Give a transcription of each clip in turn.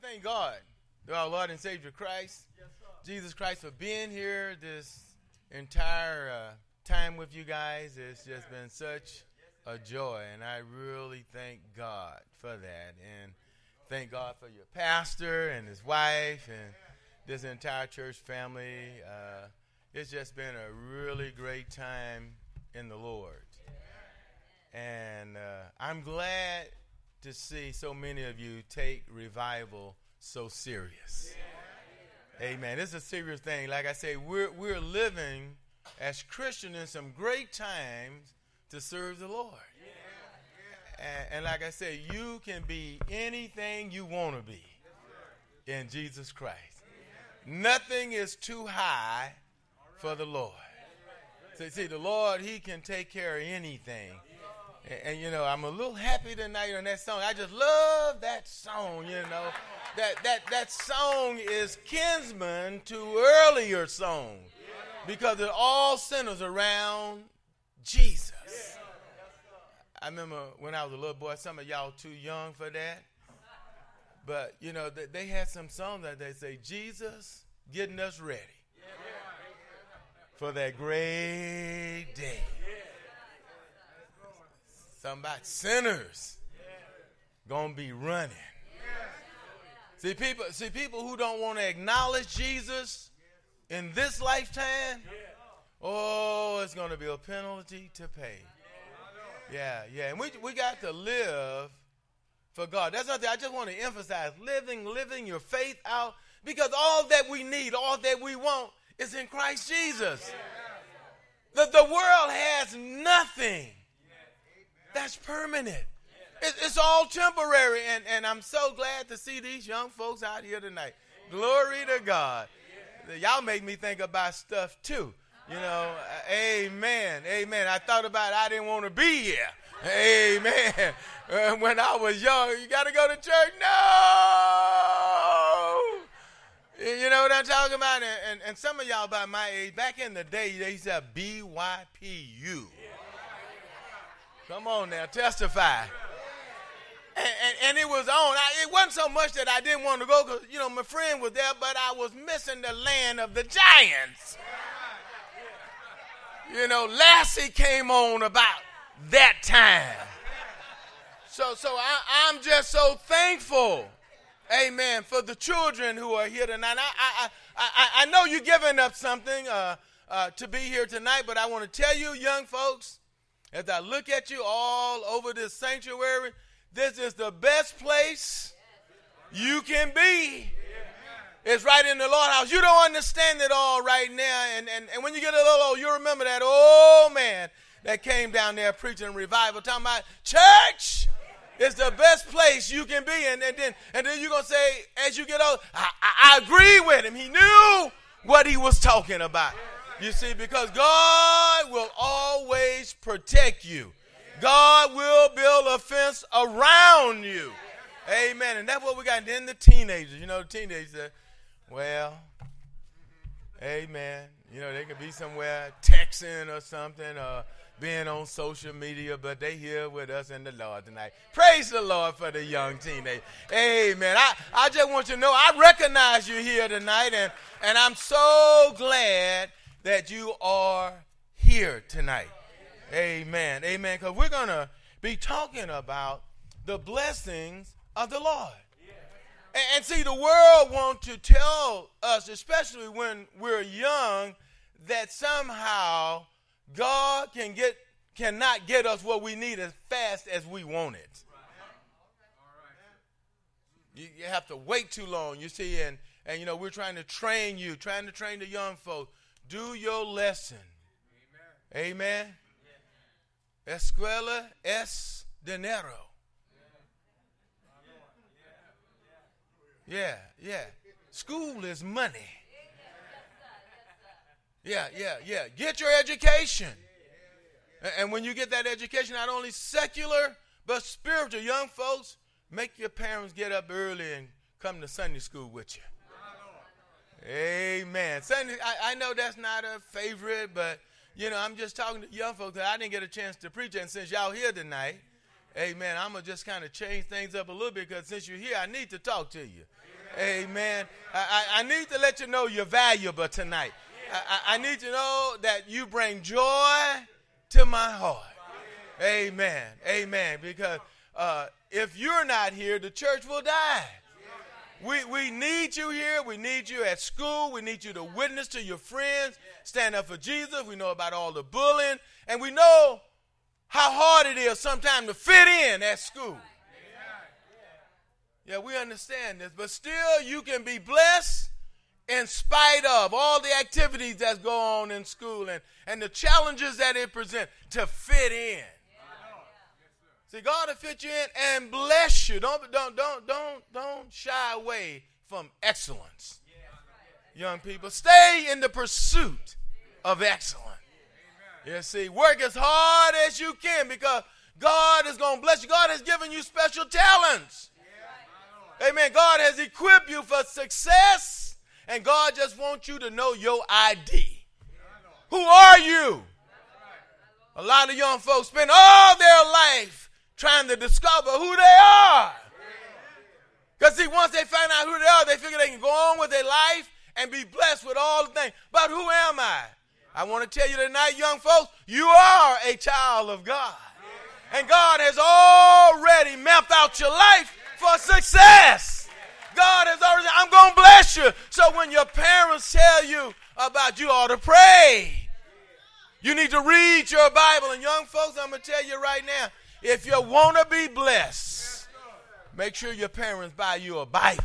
thank God, through our Lord and Savior Christ, Jesus Christ, for being here this entire uh, time with you guys. It's just been such a joy, and I really thank God for that. And thank God for your pastor and his wife and this entire church family. Uh, it's just been a really great time in the Lord. And uh, I'm glad to see so many of you take revival so serious. Amen. This is a serious thing. Like I say, we're, we're living as Christians in some great times to serve the Lord. And, and like I said, you can be anything you want to be in Jesus Christ. Nothing is too high for the Lord. See, see, the Lord, He can take care of anything. And, and, you know, I'm a little happy tonight on that song. I just love that song, you know. That that that song is kinsman to earlier songs because it all centers around Jesus. I remember when I was a little boy, some of y'all too young for that. But, you know, they, they had some songs that they say, Jesus getting us ready for that great day. About sinners gonna be running. See people, see people who don't want to acknowledge Jesus in this lifetime. Oh, it's gonna be a penalty to pay. Yeah, yeah, and we we got to live for God. That's something I just want to emphasize: living, living your faith out, because all that we need, all that we want, is in Christ Jesus. The the world has nothing that's permanent. It's all temporary, and, and I'm so glad to see these young folks out here tonight. Glory to God. Y'all make me think about stuff too. You know, amen, amen. I thought about I didn't want to be here. Amen. Uh, when I was young, you got to go to church? No. You know what I'm talking about? And, and, and some of y'all about my age, back in the day, they used to have BYPU. Come on now, testify. And, and, and, it was on. I, it wasn't so much that I didn't want to go because, you know, my friend was there, but I was missing the land of the giants. You know, Lassie came on about that time. So, so I, I'm just so thankful, amen, for the children who are here tonight. I, I, I, I know you're giving up something uh, uh, to be here tonight, but I want to tell you, young folks, as I look at you all over this sanctuary, this is the best place you can be. It's right in the Lord house. You don't understand it all right now. And, and, and when you get a little old, you remember that old man that came down there preaching revival, talking about church is the best place you can be. And, and then and then you're gonna say, as you get old, I, I, I agree with him. He knew what he was talking about. You see, because God will always protect you. God will build a fence around you. Amen. And that's what we got. And then the teenagers, you know, the teenagers, well, amen. You know, they could be somewhere texting or something or being on social media, but they here with us in the Lord tonight. Praise the Lord for the young teenagers. Amen. I, I just want you to know I recognize you here tonight, and, and I'm so glad that you are here tonight. Amen. Amen. Because we're going to be talking about the blessings of the Lord. And, and see, the world wants to tell us, especially when we're young, that somehow God can get cannot get us what we need as fast as we want it. You, you have to wait too long, you see, and, and you know, we're trying to train you, trying to train the young folks. Do your lesson. Amen. Amen. Escuela es dinero. Yeah, yeah. School is money. Yeah, yeah, yeah. Get your education. And when you get that education, not only secular, but spiritual, young folks, make your parents get up early and come to Sunday school with you. Amen. Sunday, I, I know that's not a favorite, but you know, I'm just talking to young folks that I didn't get a chance to preach. And since y'all here tonight, Amen. I'm going to just kind of change things up a little bit because since you're here, I need to talk to you. Amen. I, I, I need to let you know you're valuable tonight. I, I, need to know that you bring joy to my heart. Amen. Amen. Because uh, if you're not here, the church will die. We, we need you here. We need you at school. We need you to witness to your friends, stand up for Jesus. We know about all the bullying. And we know how hard it is sometimes to fit in at school. Yeah, we understand this, but still you can be blessed in spite of all the activities that go on in school and, and the challenges that it presents to fit in. See, God will fit you in and bless you. Don't, don't, don't, don't, don't shy away from excellence. Young people, stay in the pursuit of excellence. Yeah, see, work as hard as you can because God is going to bless you. God has given you special talents. Amen. God has equipped you for success, and God just wants you to know your ID. Who are you? A lot of young folks spend all their life trying to discover who they are. Because, see, once they find out who they are, they figure they can go on with their life and be blessed with all the things. But who am I? I want to tell you tonight, young folks, you are a child of God. And God has already mapped out your life for success. God has already, I'm going to bless you. So when your parents tell you about you ought to pray, you need to read your Bible. And young folks, I'm going to tell you right now, if you want to be blessed, make sure your parents buy you a Bible.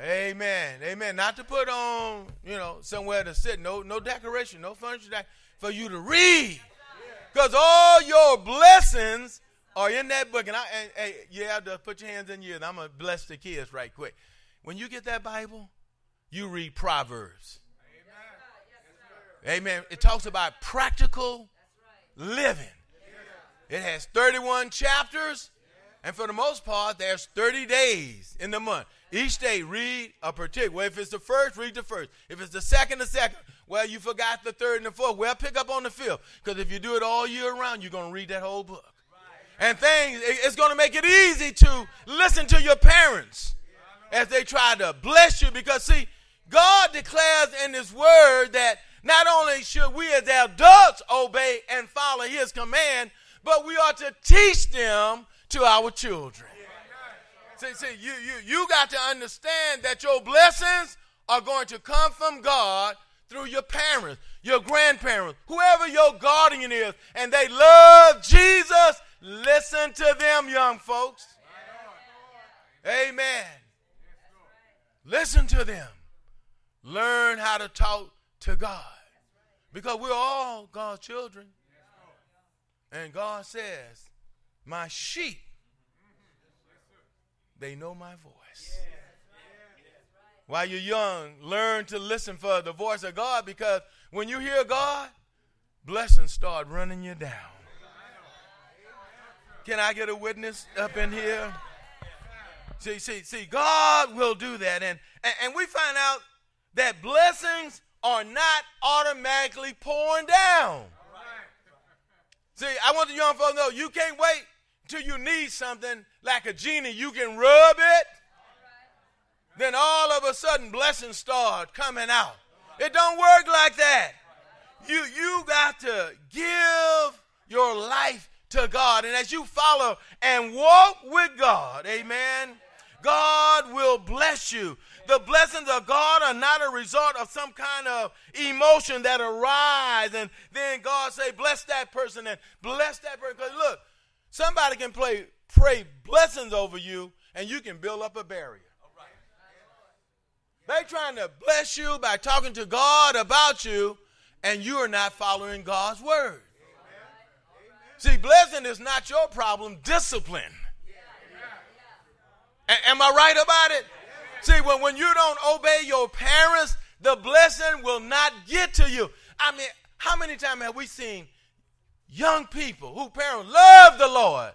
Amen. Amen. Not to put on, you know, somewhere to sit. No, no decoration, no furniture. For you to read. Because all your blessings are in that book. And, I, and hey, you have to put your hands in yours. I'm going to bless the kids right quick. When you get that Bible, you read Proverbs. Amen. Amen. It talks about practical living. It has 31 chapters. And for the most part, there's 30 days in the month. Each day, read a particular. Well, if it's the first, read the first. If it's the second, the second. Well, you forgot the third and the fourth. Well, pick up on the fifth. Because if you do it all year round, you're going to read that whole book. And things, it's going to make it easy to listen to your parents as they try to bless you. Because, see, God declares in His Word that not only should we as adults obey and follow His command, but we are to teach them to our children. See, see, you, you, you got to understand that your blessings are going to come from God through your parents, your grandparents, whoever your guardian is, and they love Jesus. Listen to them, young folks. Amen. Listen to them. Learn how to talk to God. Because we're all God's children. And God says, My sheep they know my voice. While you're young, learn to listen for the voice of God because when you hear God, blessings start running you down. Can I get a witness up in here? See, see, see, God will do that. And, and, and we find out that blessings are not automatically pouring down. See, I want the young folks to know you can't wait till you need something like a genie, you can rub it. Then all of a sudden blessings start coming out. It don't work like that. You you got to give your life to God. And as you follow and walk with God, amen, God will bless you. The blessings of God are not a result of some kind of emotion that arise and then God say, bless that person and bless that person. Because look, Somebody can play, pray blessings over you, and you can build up a barrier. They're trying to bless you by talking to God about you, and you are not following God's word. See, blessing is not your problem, discipline. A- am I right about it? See, when, when you don't obey your parents, the blessing will not get to you. I mean, how many times have we seen young people who parents love the Lord.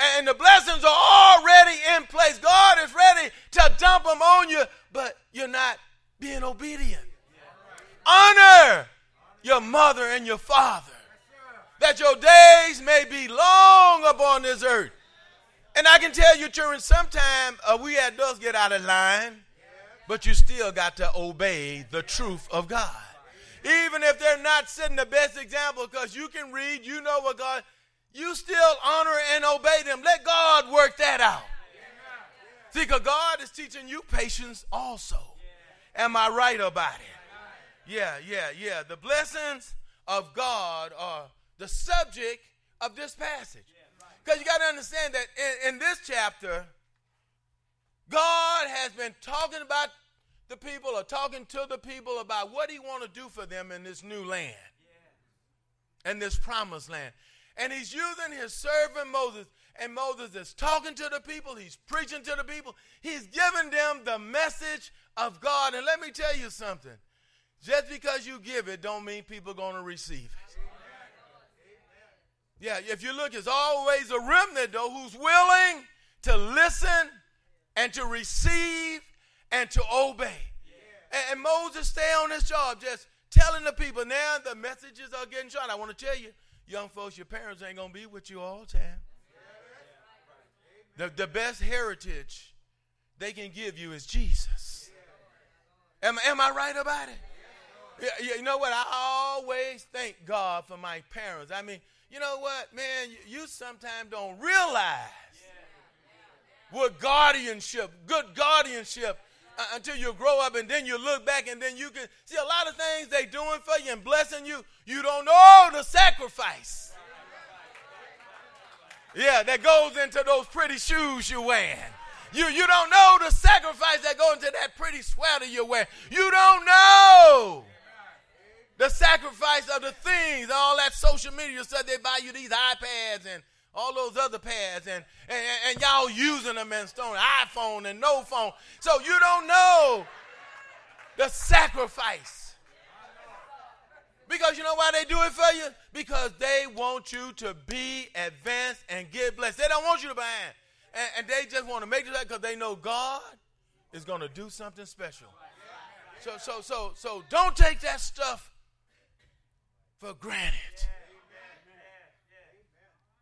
And the blessings are already in place. God is ready to dump them on you, but you're not being obedient. Honor your mother and your father. that your days may be long upon this earth. And I can tell you, children, sometime uh, we adults get out of line, but you still got to obey the truth of God. Even if they're not setting the best example, because you can read, you know what God, you still honor and obey them. Let God work that out. See, because God is teaching you patience also. Am I right about it? Yeah, yeah, yeah. The blessings of God are the subject of this passage. Because you got to understand that in, in, this chapter, God has been talking about the people or talking to the people about what he want to do for them in this new land and this promised land. And he's using his servant Moses. And Moses is talking to the people. He's preaching to the people. He's giving them the message of God. And let me tell you something. Just because you give it don't mean people are going to receive it. Yeah, if you look, it's always a remnant, though, who's willing to listen and to receive and to obey. Yeah. And, and, Moses stay on his job, just telling the people. Now the messages are getting shot. I want to tell you, young folks, your parents ain't going to be with you all the time. The, the best heritage they can give you is Jesus. Am, am I right about it? Yeah, you know what? I always thank God for my parents. I mean, you know what, man? You, sometimes don't realize what guardianship, good guardianship, uh, until you grow up and then you look back and then you can see a lot of things they doing for you and blessing you. You don't know the sacrifice. Yeah, that goes into those pretty shoes you're wearing. You, you don't know the sacrifice that goes into that pretty sweater you're wearing. You don't know the sacrifice of the things, all that social media stuff. They buy you these iPads and all those other pads, and, and, and y'all using them and stone iPhone and no phone. So you don't know the sacrifice. Because you know why they do it for you? Because they want you to be advanced and get blessed. They don't want you to be behind. And, and they just want to make it that because they know God is going to do something special. So, so, so, so don't take that stuff for granted.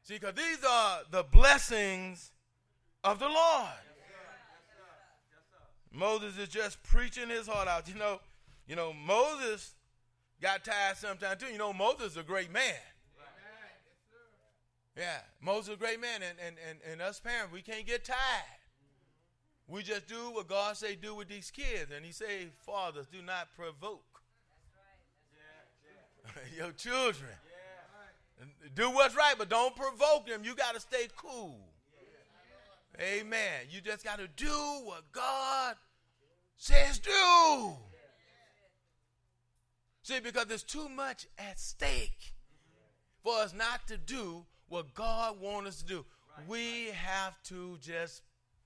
See, because these are the blessings of the Lord. Moses is just preaching his heart out. You know, you know, Moses got tired sometimes too. You know, Moses is a great man. Yeah, Moses is a great man, and, and, and, and us parents, we can't get tired. We just do what God say do with these kids. And he say, fathers, do not provoke your children. Do what's right, but don't provoke them. You got to stay cool. Amen. You just got to do what God says do. See, because there's too much at stake for us not to do what God wants us to do. We have to just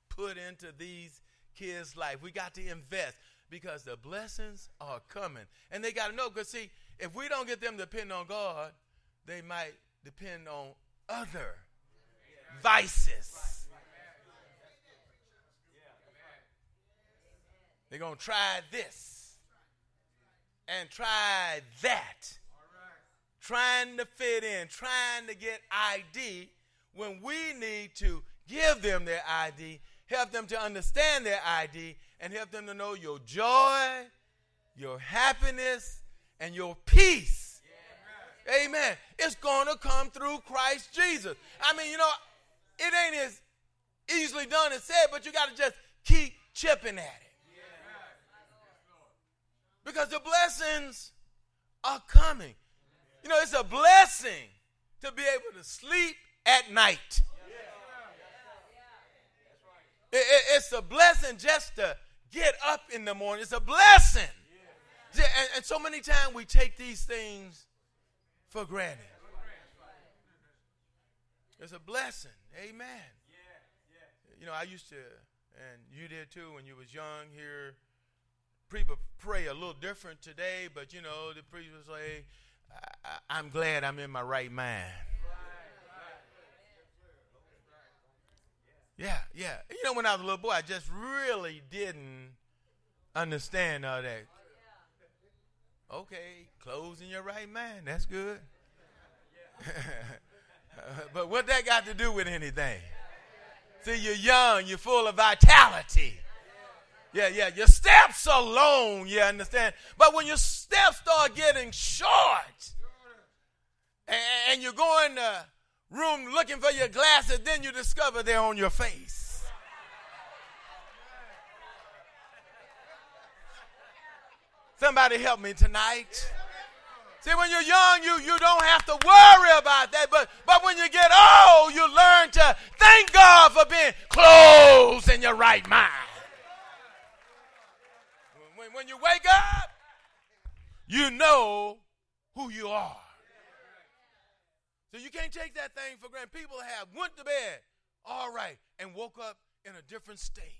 put into these kids' life. We got to invest because the blessings are coming. And they got to know, because see, if we don't get them to depend on God, they might depend on other vices. They're going to try this and try that. Trying to fit in, trying to get ID when we need to give them their ID, help them to understand their ID, and help them to know your joy, your happiness, and your peace. Yeah. Amen. It's going to come through Christ Jesus. I mean, you know, it ain't as easily done as said, but you got to just keep chipping at it. Because the blessings are coming. You know, it's a blessing to be able to sleep at night. It, it, it's a blessing just to get up in the morning. It's a blessing. And, and so many times we take these things for granted. It's a blessing. Amen. You know, I used to, and you did too when you was young here. People pray a little different today, but you know, the priest would say, I, am glad I'm in my right mind. Yeah, yeah. You know, when I was a little boy, I just really didn't understand all that. Okay, clothes in your right mind. That's good. but what that got to do with anything? See, you're young, you're full of vitality. Yeah, yeah, your steps are long, you understand? But when your steps start getting short and, and you're going to room looking for your glasses, then you discover they're on your face. Somebody help me tonight. See, when you're young, you, you don't have to worry about that. But, but when you get old, you learn to thank God for being close in your right mind. When, when you wake up, you know who you are. So you can't take that thing for granted. People have went to bed all right and woke up in a different state.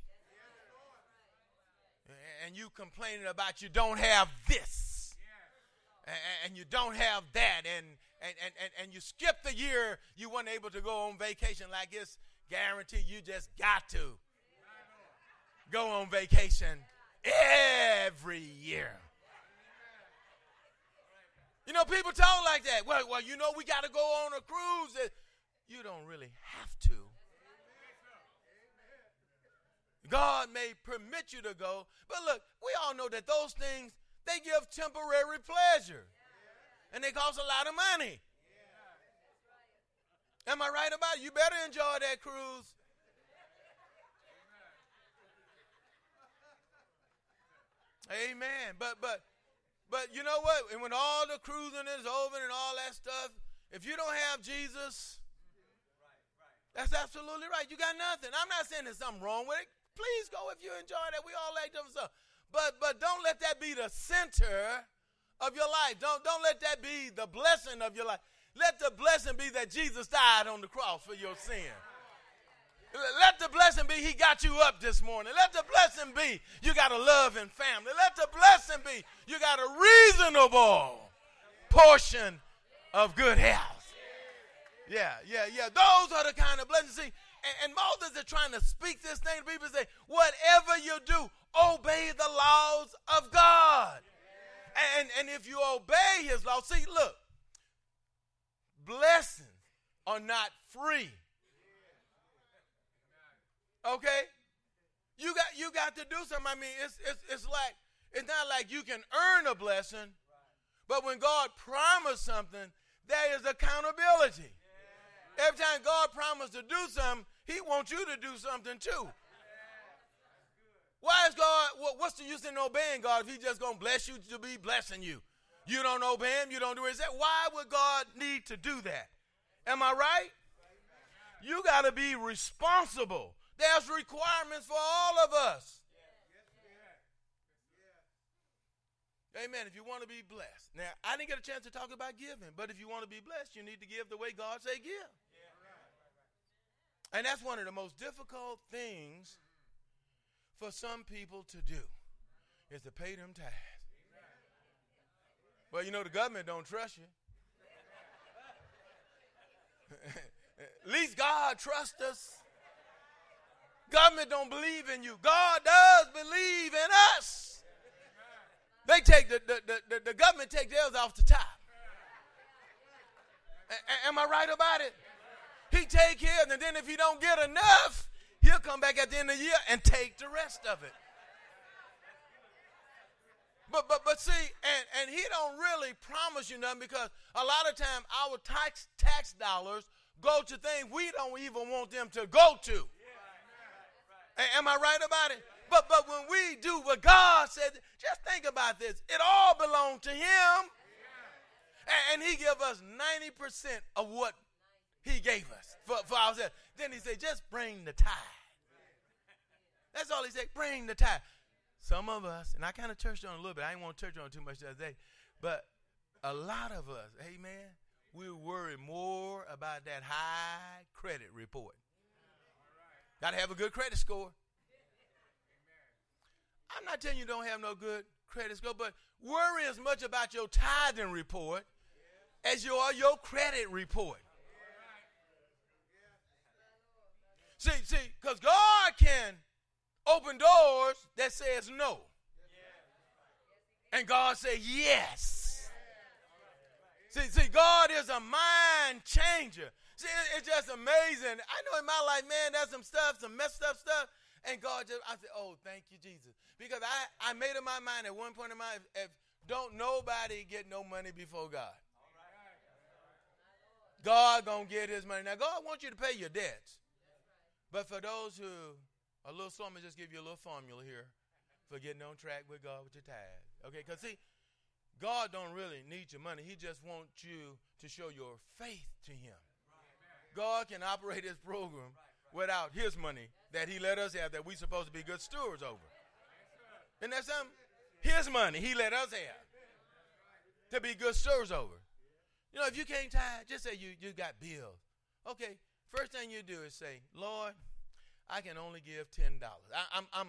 And you complaining about you don't have this. And you don't have that. And, and, and, and you skip the year you weren't able to go on vacation like it's guaranteed you just got to go on vacation every year. You know, people talk like that. Well, well, you know, we got to go on a cruise. You don't really have to. God may permit you to go, but look, we all know that those things they give temporary pleasure, and they cost a lot of money. Am I right about it? You better enjoy that cruise. Amen. But but but you know what? And when all the cruising is over and all that stuff, if you don't have Jesus, that's absolutely right. You got nothing. I'm not saying there's something wrong with it. Please go if you enjoy that. We all like different stuff. But but don't let that be the center of your life. Don't don't let that be the blessing of your life. Let the blessing be that Jesus died on the cross for your sin. Let the blessing be he got you up this morning. Let the blessing be you got a loving family. Let the blessing be you got a reasonable portion of good health. Yeah, yeah, yeah. Those are the kind of blessings. See, and, and Moses is trying to speak this thing to people and say, whatever you do, obey the laws of God. And, and if you obey his law, see, look, blessings are not free. Okay? You got you got to do something. I mean, it's it's it's like it's not like you can earn a blessing, but when God promised something, there is accountability. Every time God promised to do something, He wants you to do something too. Why is God? What's the use in obeying God if He's just gonna bless you to be blessing you? You don't obey Him. You don't do it. Why would God need to do that? Am I right? You got to be responsible there's requirements for all of us. Amen. If you want to be blessed. Now, I didn't get a chance to talk about giving, but if you want to be blessed, you need to give the way God say give. And that's one of the most difficult things for some people to do is to pay them tithes. Well, you know the government don't trust you. At least God trusts us. Government don't believe in you. God does believe in us. They take the, the, the, the government take theirs off the top. A- am I right about it? He take his, and then if he don't get enough, he'll come back at the end of the year and take the rest of it. But but but see, and, and he don't really promise you nothing because a lot of time our tax tax dollars go to things we don't even want them to go to. Am I right about it? But but when we do what God said, just think about this. It all belongs to Him. And, He give us 90% of what He gave us for, for ourselves. Then He said, just bring the tithe. That's all He said, bring the tithe. Some of us, and I kind of touched on a little bit, I didn't want to touch on too much the other day, but a lot of us, amen, we worry more about that high credit report. Got to have a good credit score. I'm not telling you don't have no good credit score, but worry as much about your tithing report as you are your credit report. See, see, because God can open doors that says no. And God say yes. See, see, God is a mind changer. See, it's just amazing. I know in my life, man, there's some stuff, some messed up stuff. And God just, I said, oh, thank you, Jesus. Because I, I made up my mind at one point in my life, if don't nobody get no money before God. God gonna get his money. Now, God wants you to pay your debts. But for those who a little slow, I'm just give you a little formula here for getting on track with God with your tithe. Okay, because see, God don't really need your money. He just wants you to show your faith to him. God can operate his program without his money that he let us have that we supposed to be good stewards over. Isn't that something? His money he let us have to be good stewards over. You know, if you can't tithe, just say you, you got bills. Okay, first thing you do is say, Lord, I can only give ten dollars. I'm I'm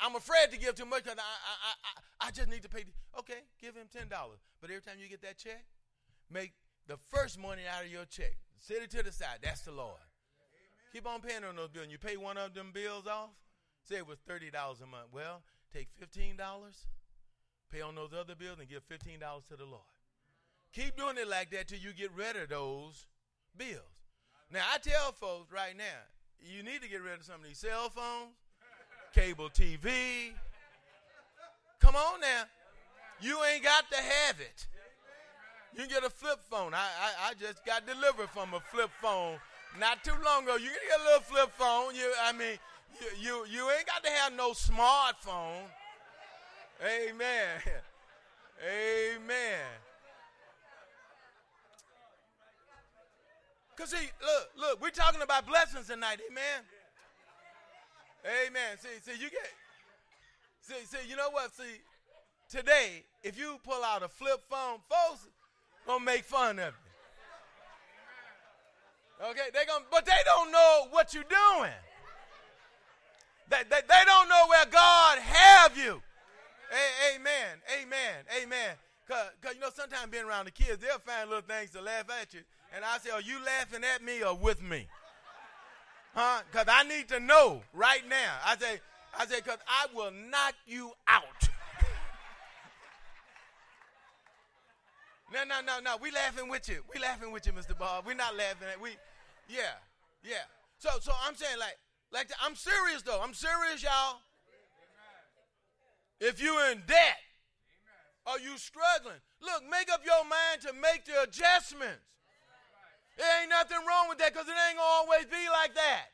I'm afraid to give too much because I, I, I, I just need to pay. Okay, give him ten dollars. But every time you get that check, make the first money out of your check. Set it to the side. That's the Lord. Amen. Keep on paying on those bills. You pay one of them bills off. Say it was thirty dollars a month. Well, take fifteen dollars, pay on those other bills, and give fifteen dollars to the Lord. Keep doing it like that till you get rid of those bills. Now I tell folks right now, you need to get rid of some of these cell phones, cable TV. Come on now. You ain't got to have it. You can get a flip phone. I, I, I just got delivered from a flip phone not too long ago. You can get a little flip phone. You, I mean, you, you, you ain't got to have no smartphone. Amen. Amen. Because see, look, look, we're talking about blessings tonight. Amen. Amen. See, see, you get, see, see, you know what? See, today, if you pull out a flip phone, folks, gonna make fun of you. Okay, they gonna, but they don't know what you're doing. They, they, they don't know where God have you. A, amen, amen, amen. Cause, Cause you know sometimes being around the kids, they'll find little things to laugh at you, and I say, "Are you laughing at me or with me?" Huh? Cause I need to know right now. I say, I say, cause I will knock you out. No, no, no, no. We laughing with you. We laughing with you, Mr. Bob. We're not laughing at we. Yeah, yeah. So, so I'm saying like, like I'm serious though. I'm serious, y'all. If you're in debt, are you struggling? Look, make up your mind to make the adjustments. There ain't nothing wrong with that because it ain't gonna always be like that.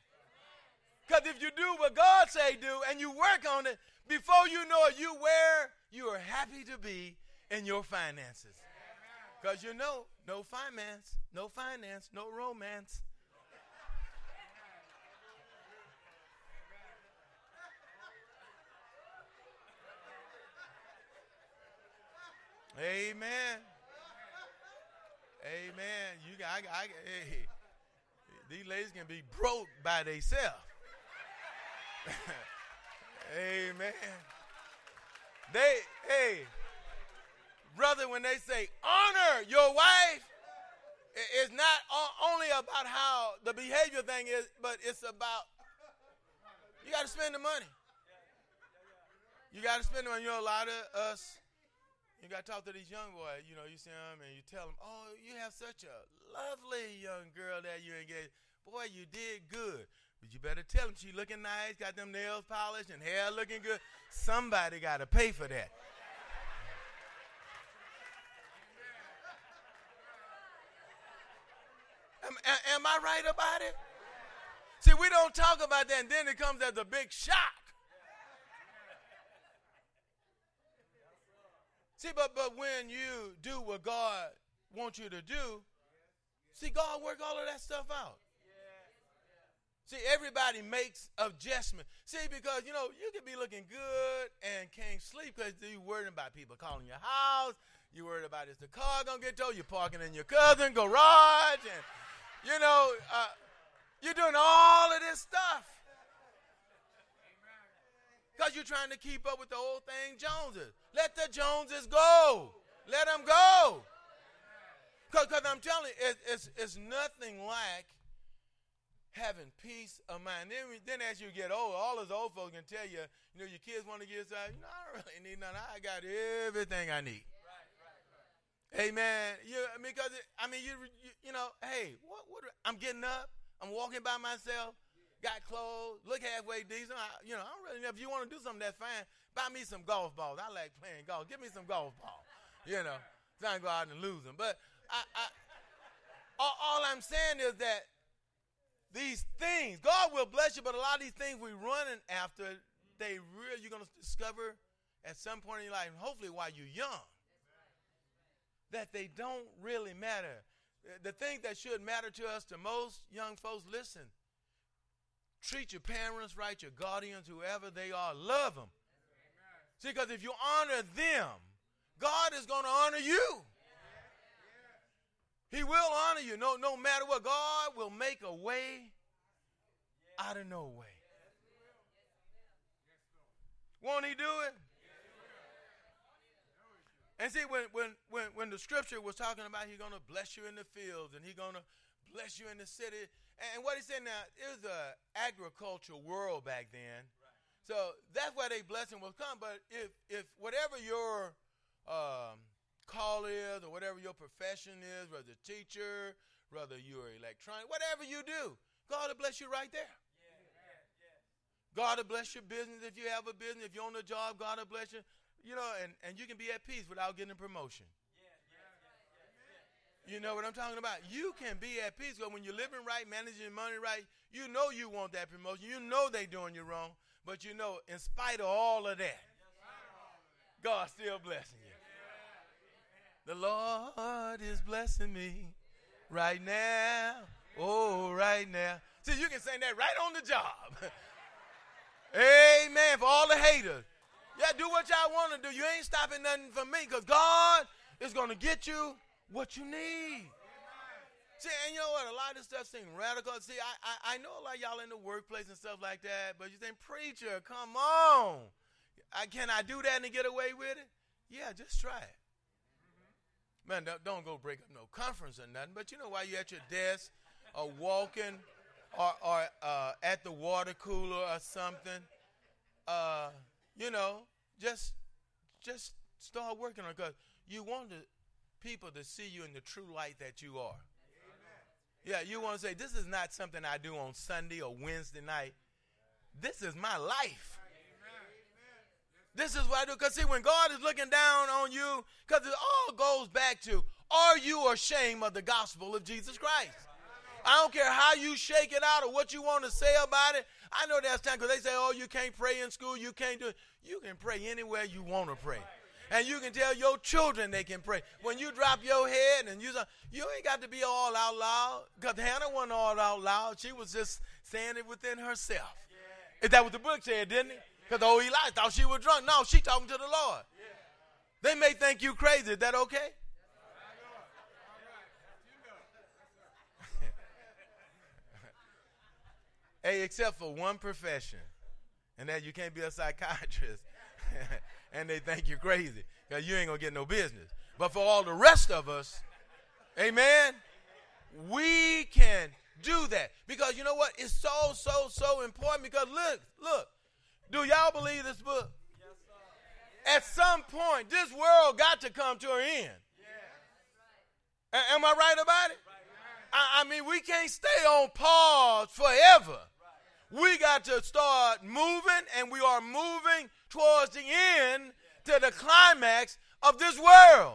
Because if you do what God say do and you work on it, before you know it, you where you are happy to be in your finances. Because you know, no finance, no finance, no romance. Amen. Amen. You got, I, I, hey, these ladies can be broke by themselves. Amen. They, hey, brother, when they say honor your wife, it's not only about how the behavior thing is, but it's about you got to spend the money. You got to spend the money. You know, a lot of us, you got to talk to these young boys. You know, you see them and you tell them, "Oh, you have such a lovely young girl that you engaged. Boy, you did good." But you better tell them she looking nice, got them nails polished and hair looking good. Somebody got to pay for that. Am, am I right about it? See, we don't talk about that, and then it comes as a big shock. See, but, but when you do what God wants you to do, see, God work all of that stuff out. See, everybody makes adjustment. See, because you know you can be looking good and can't sleep because you worrying about people calling your house. You worried about is the car gonna get towed? You're parking in your cousin garage, and you know, uh, you're doing all of this stuff. Because you're trying to keep up with the old thing Joneses. Let the Joneses go. Let them go. Because I'm telling you, it, it's, it's nothing like having peace of mind. Then, then as you get old, all those old folks can tell you, you know, your kids want to get inside. You know, I don't really need nothing. I got everything I need. Amen. You because it, I mean you, you you know hey what what I'm getting up I'm walking by myself got clothes look halfway decent. I, you know I don't really know if you want to do something that's fine. Buy me some golf balls. I like playing golf. Give me some golf balls you know. I can go out and lose them but I, I all, I'm saying is that these things God will bless you but a lot of these things we're running after they really you're gonna discover at some point in your life hopefully while you're young that they don't really matter. The thing that should matter to us, to most young folks, listen. Treat your parents right, your guardians, whoever they are, love them. See, because if you honor them, God is going to honor you. He will honor you. No, no matter what, God will make a way out of no way. Won't He do it? And see, when, when, when, when the scripture was talking about he's going to bless you in the fields and he's going to bless you in the city, and what he said now, it was an agricultural world back then. Right. So that's where they blessing will come. But if, if whatever your um, call is or whatever your profession is, whether teacher, whether you're electronic, whatever you do, God will bless you right there. God will bless your business if you have a business. If you own a job, God will bless you. You know, and, and you can be at peace without getting a promotion. You know what I'm talking about? You can be at peace because when you're living right, managing money right, you know you want that promotion. You know they doing you wrong, but you know, in spite of all of that, God's still blessing you. The Lord is blessing me right now. Oh, right now. See, you can sing that right on the job. Amen. For all the haters. Yeah, do what y'all want to do. You ain't stopping nothing from me because God is going to get you what you need. See, and you know what? A lot of this stuff seems radical. See, I, I, I know a lot of y'all in the workplace and stuff like that, but you think, preacher, come on. I, can I do that and get away with it? Yeah, just try it. Man, don't, don't go break up no conference or nothing, but you know, why you're at your desk or walking or, or uh, at the water cooler or something, uh, you know, just just start working on it because you want the people to see you in the true light that you are. Yeah, you want to say, this is not something I do on Sunday or Wednesday night. This is my life. This is what I do. Because, see, when God is looking down on you, because it all goes back to, are you ashamed of the gospel of Jesus Christ? I don't care how you shake it out or what you want to say about it. I know that's time because they say, oh, you can't pray in school, you can't do it. You can pray anywhere you want to pray. And you can tell your children they can pray. When you drop your head and you you ain't got to be all out loud. Because Hannah wasn't all out loud. She was just saying it within herself. Yeah. Is that what the book said, didn't it? Because old Eli thought she was drunk. No, she talking to the Lord. Yeah. They may think you crazy. Is that okay? hey, except for one profession and that you can't be a psychiatrist and they think you're crazy because you ain't going to get no business. But for all the rest of us, amen, we can do that. Because you know what? It's so, so, so important because look, look, do y'all believe this book? Yes, At some point, this world got to come to an end. Yes. Am I right about it? I, I mean, we can't stay on pause forever. We got to start moving, and we are moving towards the end to the climax of this world.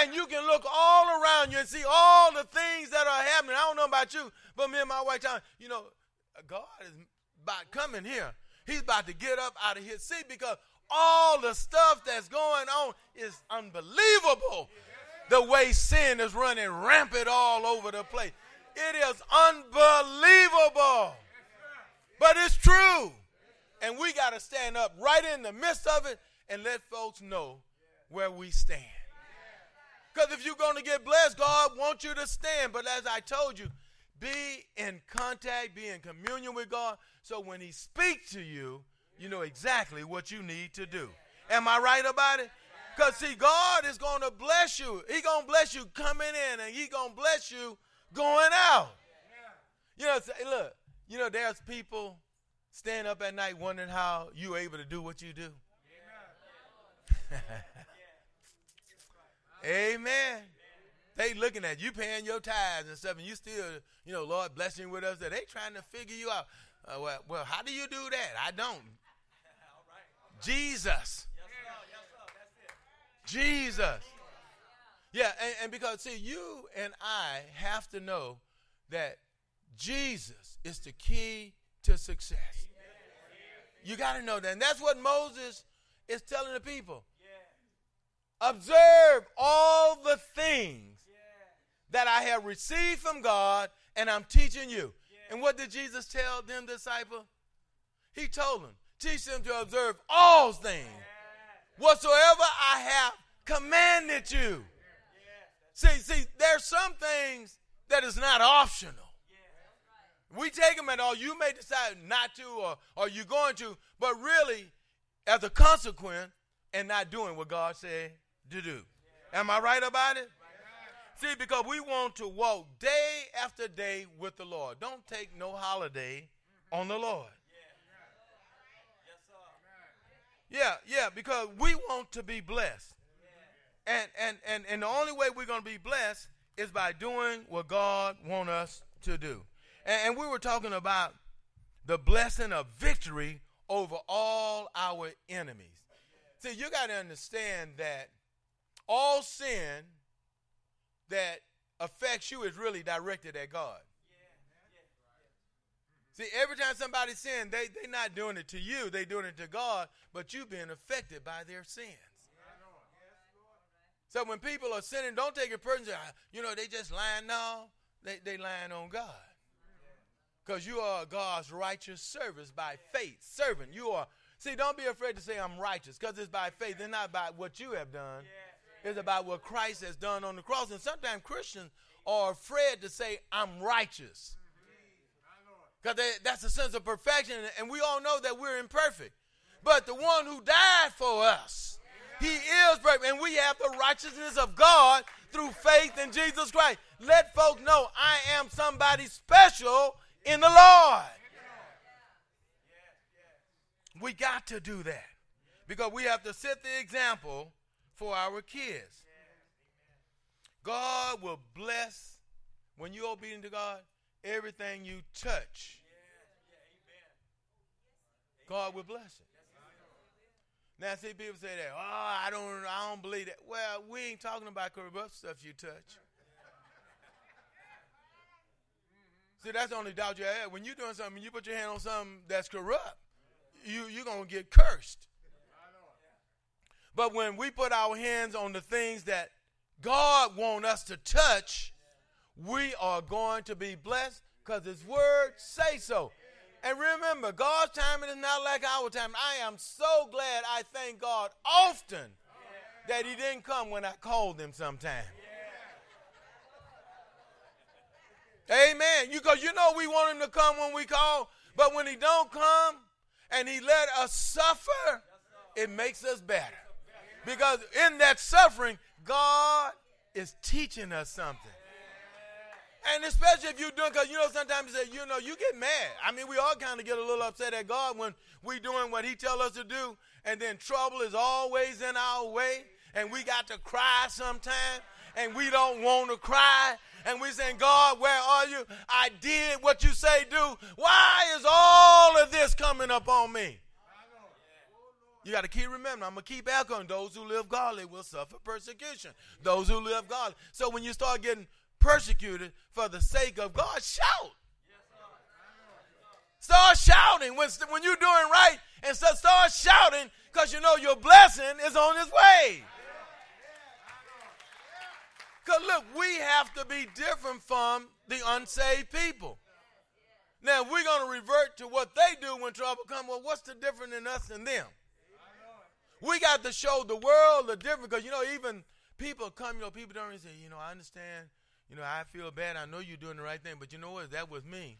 And you can look all around you and see all the things that are happening. I don't know about you, but me and my wife, you know, God is about coming here. He's about to get up out of his seat because all the stuff that's going on is unbelievable. The way sin is running rampant all over the place. It is unbelievable. But it's true. And we got to stand up right in the midst of it and let folks know where we stand. Because if you're going to get blessed, God wants you to stand. But as I told you, be in contact, be in communion with God. So when He speaks to you, you know exactly what you need to do. Am I right about it? Because see, God is going to bless you. He going to bless you coming in, and He going to bless you going out. You know, look, you know, there's people stand up at night wondering how you're able to do what you do. Amen. They looking at you paying your tithes and stuff, and you still, you know, Lord blessing with us. That they trying to figure you out. Uh, well, well, how do you do that? I don't. Jesus. Jesus. Yeah, and, and because see, you and I have to know that Jesus is the key to success. You got to know that. And that's what Moses is telling the people. Observe all the things that I have received from God and I'm teaching you. And what did Jesus tell them, disciple? He told them, teach them to observe all things whatsoever I have commanded you. See, see, there's some things that is not optional. We take them at all. You may decide not to, or, or you're going to, but really, as a consequence, and not doing what God said to do. Am I right about it? See, because we want to walk day after day with the Lord. Don't take no holiday on the Lord. Yeah, yeah, because we want to be blessed. And and and, and the only way we're going to be blessed is by doing what God wants us to do. And, we were talking about the blessing of victory over all our enemies. See, you got to understand that all sin that affects you is really directed at God. See, every time somebody sins, they they're not doing it to you, they're doing it to God, but you've been affected by their sins. So when people are sinning, don't take it personally. You know, they just lying. No, they they lying on God. Because you are God's righteous service by faith. Servant. You are. See, don't be afraid to say I'm righteous because it's by faith. It's not by what you have done. It's about what Christ has done on the cross. And sometimes Christians are afraid to say I'm righteous. Because that's a sense of perfection. And we all know that we're imperfect. But the one who died for us, he is perfect. And we have the righteousness of God through faith in Jesus Christ. Let folks know I am somebody special in the Lord. We got to do that because we have to set the example for our kids. God will bless when you're obedient to God everything you touch. God will bless it. Now, see, people say that. Oh, I don't, I don't believe that. Well, we ain't talking about corrupt stuff you touch. See, that's the only doubt you have. When you're doing something, you put your hand on something that's corrupt, you, you're going to get cursed. But when we put our hands on the things that God wants us to touch, we are going to be blessed because His Word say so. And remember, God's timing is not like our time. I am so glad I thank God often that He didn't come when I called Him sometime. Amen. You because you know we want him to come when we call, but when he don't come and he let us suffer, it makes us better. Because in that suffering, God is teaching us something. And especially if you're doing, because you know sometimes you say, you know, you get mad. I mean, we all kind of get a little upset at God when we doing what He tell us to do, and then trouble is always in our way, and we got to cry sometimes, and we don't want to cry, and we saying, God, where are you? I did what you say do. Why is all of this coming up on me? You got to keep remembering. I'm going to keep echoing. Those who live godly will suffer persecution. Those who live godly. So when you start getting persecuted for the sake of God, shout. Start shouting when, when you're doing right and so start shouting because you know your blessing is on its way. Because look, we have to be different from the unsaved people. Now, we're going to revert to what they do when trouble comes. Well, what's the difference in us and them? We got to show the world the difference because, you know, even people come, you know, people don't really say, you know, I understand, you know, I feel bad. I know you're doing the right thing, but you know what? That was me.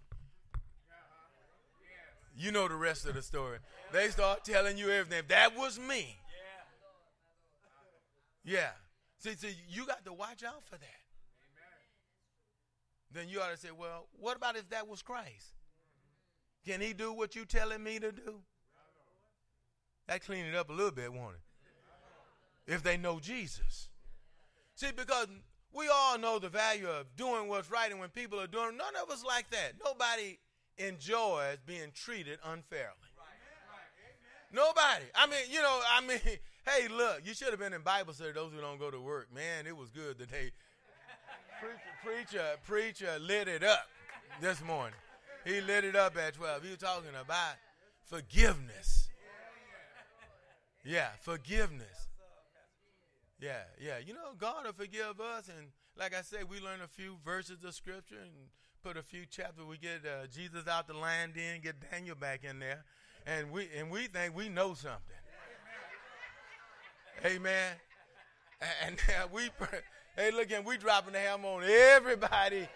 You know the rest of the story. They start telling you everything. That was me. Yeah. See, see, you got to watch out for that. Then you ought to say, well, what about if that was Christ? Can he do what you're telling me to do? That clean it up a little bit, won't it? If they know Jesus. See, because we all know the value of doing what's right, and when people are doing, none of us like that. Nobody enjoys being treated unfairly. Nobody. I mean, you know, I mean, hey, look, you should have been in Bible study. Those who don't go to work, man, it was good today. preacher, preacher, preacher lit it up this morning. He lit it up at twelve. He was talking about forgiveness. Yeah, forgiveness. Yeah, yeah. You know, God will forgive us, and like I said, we learn a few verses of scripture and put a few chapters. We get uh, Jesus out the land in, get Daniel back in there, and we and we think we know something. Amen. And, and we, hey, look, and we dropping the hammer on everybody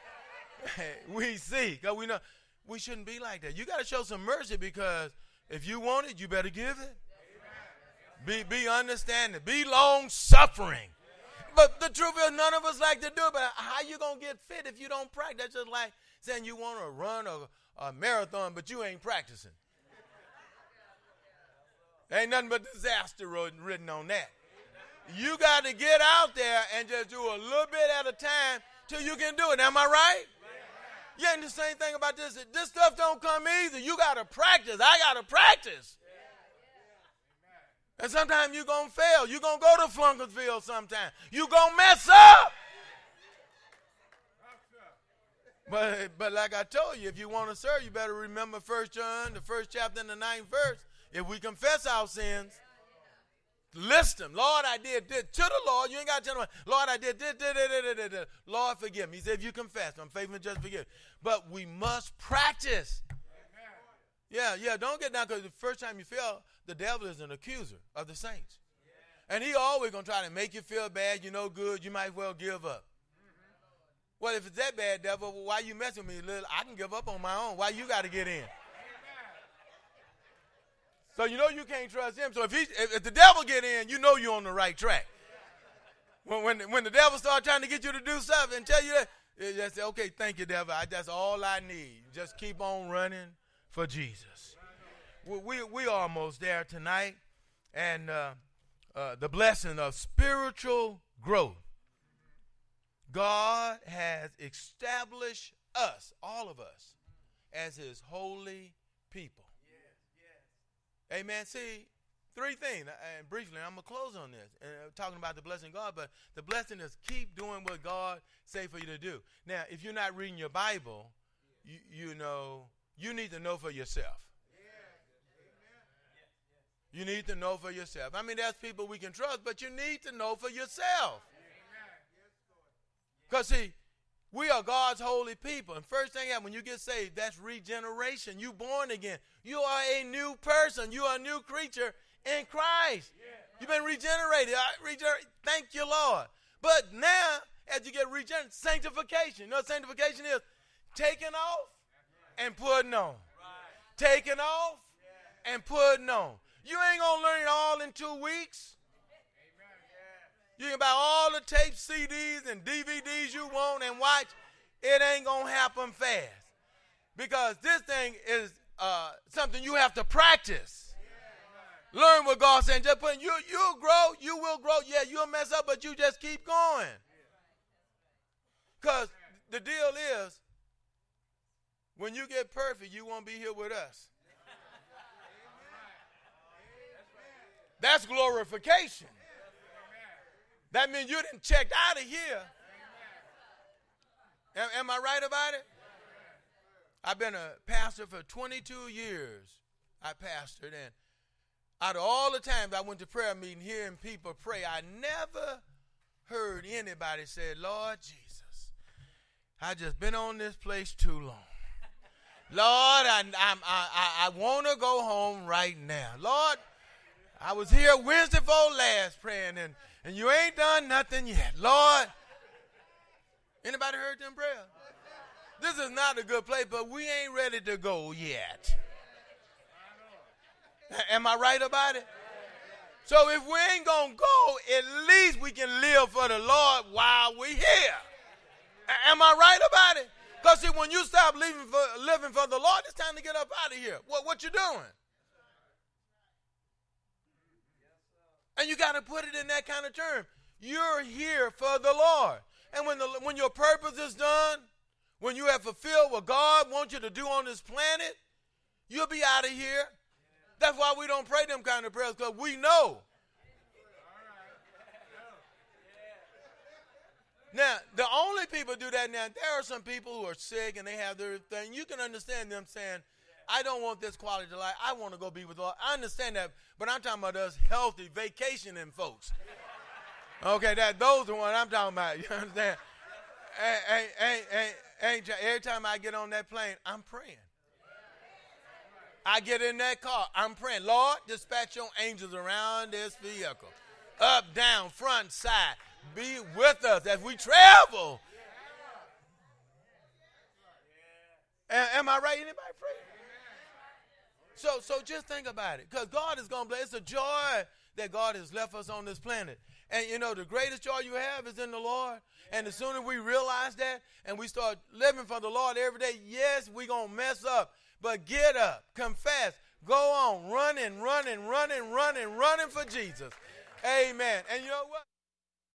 we see, cause we know we shouldn't be like that. You got to show some mercy because if you want it, you better give it. Be be understanding. Be long suffering. But the truth is, none of us like to do it. But how you gonna get fit if you don't practice? That's just like saying you want to run a, a marathon, but you ain't practicing. Ain't nothing but disaster written on that. You got to get out there and just do a little bit at a time till you can do it. Am I right? Yeah, and the same thing about this. This stuff don't come easy. You got to practice. I got to practice. And sometimes you're going to fail. You're going to go to Flunkersville sometime. You're going to mess up. But, but like I told you, if you want to serve, you better remember First John, the first chapter and the ninth verse. If we confess our sins, list them. Lord, I did this. To the Lord, you ain't got to tell Lord, I did this, this. Lord, forgive me. He said, if you confess, I'm faithful and just forgive. But we must practice. Yeah, yeah, don't get down because the first time you fail, the devil is an accuser of the saints. And he always going to try to make you feel bad, you know good, you might as well give up. Well, if it's that bad, devil, why you messing with me? I can give up on my own. Why you got to get in? So you know you can't trust him. So if he, if, if the devil get in, you know you're on the right track. When when, when the devil start trying to get you to do something and tell you that, you just say, okay, thank you, devil. I, that's all I need. Just keep on running for Jesus. We we, we almost there tonight, and uh, uh, the blessing of spiritual growth. God has established us, all of us, as His holy people. Amen. See, three things, and briefly, I'm gonna close on this, and uh, talking about the blessing of God. But the blessing is keep doing what God say for you to do. Now, if you're not reading your Bible, you, you know you need to know for yourself. You need to know for yourself. I mean, there's people we can trust, but you need to know for yourself. Because see, we are God's holy people. And first thing when you get saved, that's regeneration. You born again. You are a new person. You are a new creature in Christ. You've been regenerated. regenerate. Thank you, Lord. But now, as you get regenerated, sanctification. You know what sanctification is? Taking off and putting on. Taking off and putting on. You ain't gonna learn it all in two weeks. You can buy all the tape CDs and DVDs you want and watch. It ain't going to happen fast. Because this thing is uh, something you have to practice. Learn what God said. Just put you you'll grow, you will grow. Yeah, you'll mess up, but you just keep going. Because the deal is, when you get perfect, you won't be here with us. That's glorification. That means you didn't check out of here. Am, am, I right about it? I've been a pastor for 22 years. I pastored, and out of all the times I went to prayer meeting hearing people pray, I never heard anybody say, Lord Jesus, I just been on this place too long. Lord, I, I, I, I want to go home right now. Lord, I was here Wednesday before last praying, and and you ain't done nothing yet. Lord, anybody heard them prayers? This is not a good place, but we ain't ready to go yet. Am I right about it? So if we ain't to go, at least we can live for the Lord while we're here. Am I right about it? Because see, when you stop living for, living for the Lord, it's time to get up out of here. What, what you doing? And you got to put it in that kind of term. you're here for the Lord. And when, the, when your purpose is done, when you have fulfilled what God wants you to do on this planet, you'll be out of here. That's why we don't pray them kind of prayers because we know. Now, the only people do that now, there are some people who are sick and they have their thing. You can understand them saying, I don't want this quality of life. I want to go be with God. I understand that, but I'm talking about us healthy vacationing folks. Okay, that those are what I'm talking about. You understand? Hey, hey, hey, hey, every time I get on that plane, I'm praying. I get in that car, I'm praying. Lord, dispatch your angels around this vehicle, up, down, front, side. Be with us as we travel. Am I right? Anybody pray? So, so just think about it, because God is going to bless. It's a joy that God has left us on this planet. And you know, the greatest joy you have is in the Lord. And the sooner we realize that and we start living for the Lord every day, yes, we're going to mess up. But get up, confess, go on, running, running, running, running, running for Jesus. Amen. And you know what?